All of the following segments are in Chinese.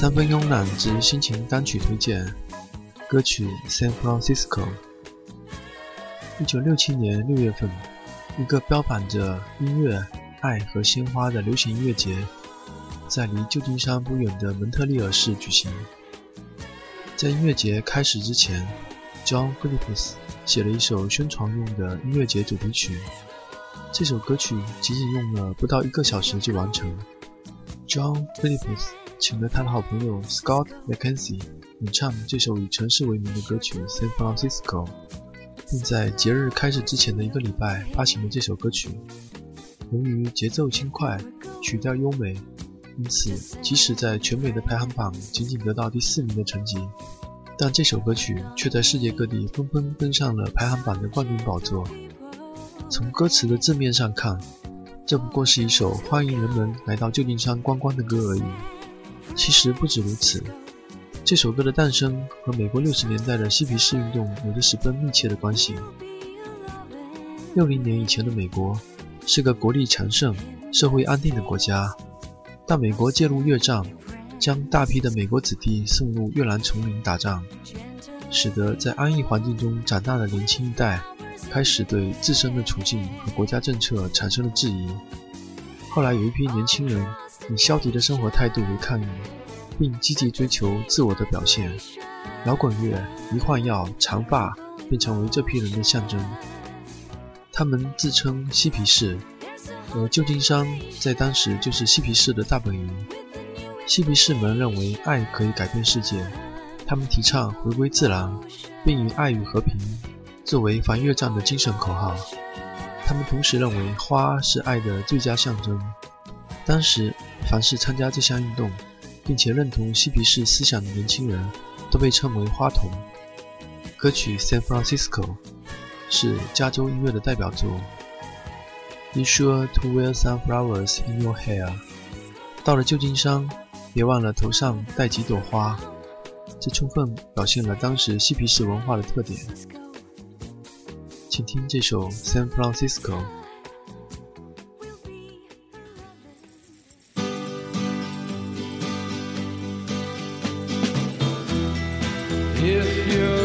三分慵懒之心情单曲推荐，歌曲《San Francisco》。一九六七年六月份，一个标榜着音乐、爱和鲜花的流行音乐节，在离旧金山不远的蒙特利尔市举行。在音乐节开始之前，John Phillips 写了一首宣传用的音乐节主题曲。这首歌曲仅仅用了不到一个小时就完成。John Phillips 请了他的好朋友 Scott McKenzie 演唱这首以城市为名的歌曲《San Francisco》，并在节日开始之前的一个礼拜发行了这首歌曲。由于节奏轻快，曲调优美，因此即使在全美的排行榜仅仅得到第四名的成绩，但这首歌曲却在世界各地纷纷登上了排行榜的冠军宝座。从歌词的字面上看，这不过是一首欢迎人们来到旧金山观光的歌而已。其实不止如此，这首歌的诞生和美国六十年代的嬉皮士运动有着十分密切的关系。六零年以前的美国是个国力强盛、社会安定的国家，但美国介入越战，将大批的美国子弟送入越南丛林打仗，使得在安逸环境中长大的年轻一代。开始对自身的处境和国家政策产生了质疑。后来有一批年轻人以消极的生活态度为抗议，并积极追求自我的表现。摇滚乐、迷幻药、长发便成为这批人的象征。他们自称嬉皮士，而旧金山在当时就是嬉皮士的大本营。嬉皮士们认为爱可以改变世界，他们提倡回归自然，并以爱与和平。作为反越战的精神口号，他们同时认为花是爱的最佳象征。当时，凡是参加这项运动，并且认同嬉皮士思想的年轻人，都被称为花童。歌曲《San Francisco》是加州音乐的代表作。Be sure to wear sunflowers in your hair。到了旧金山，别忘了头上戴几朵花。这充分表现了当时嬉皮士文化的特点。请听这首《San Francisco》。If you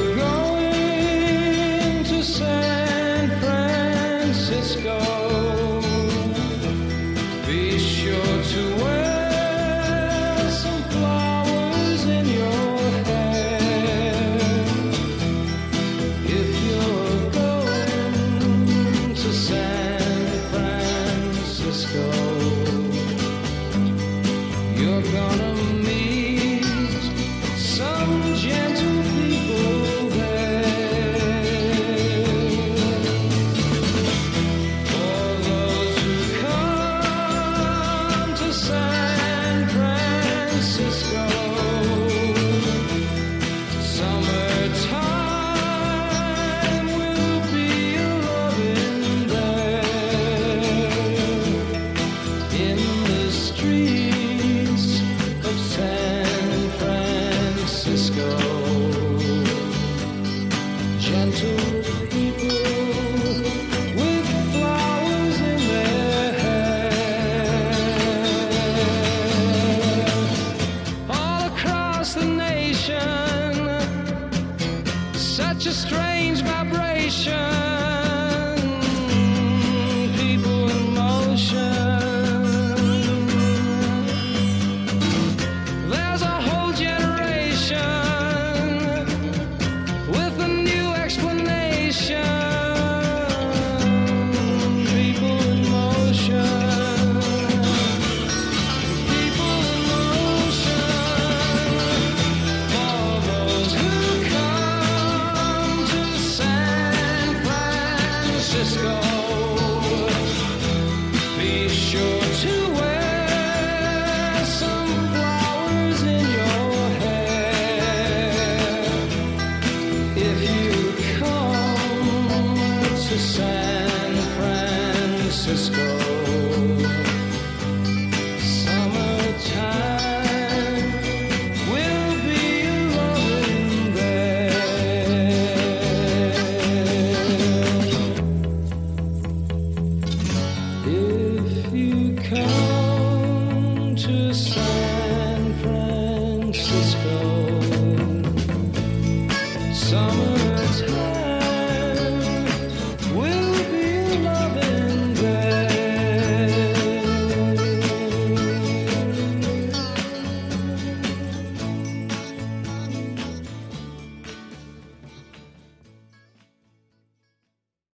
A strange vibration. Francisco. Summertime will be there. If you come to San Francisco.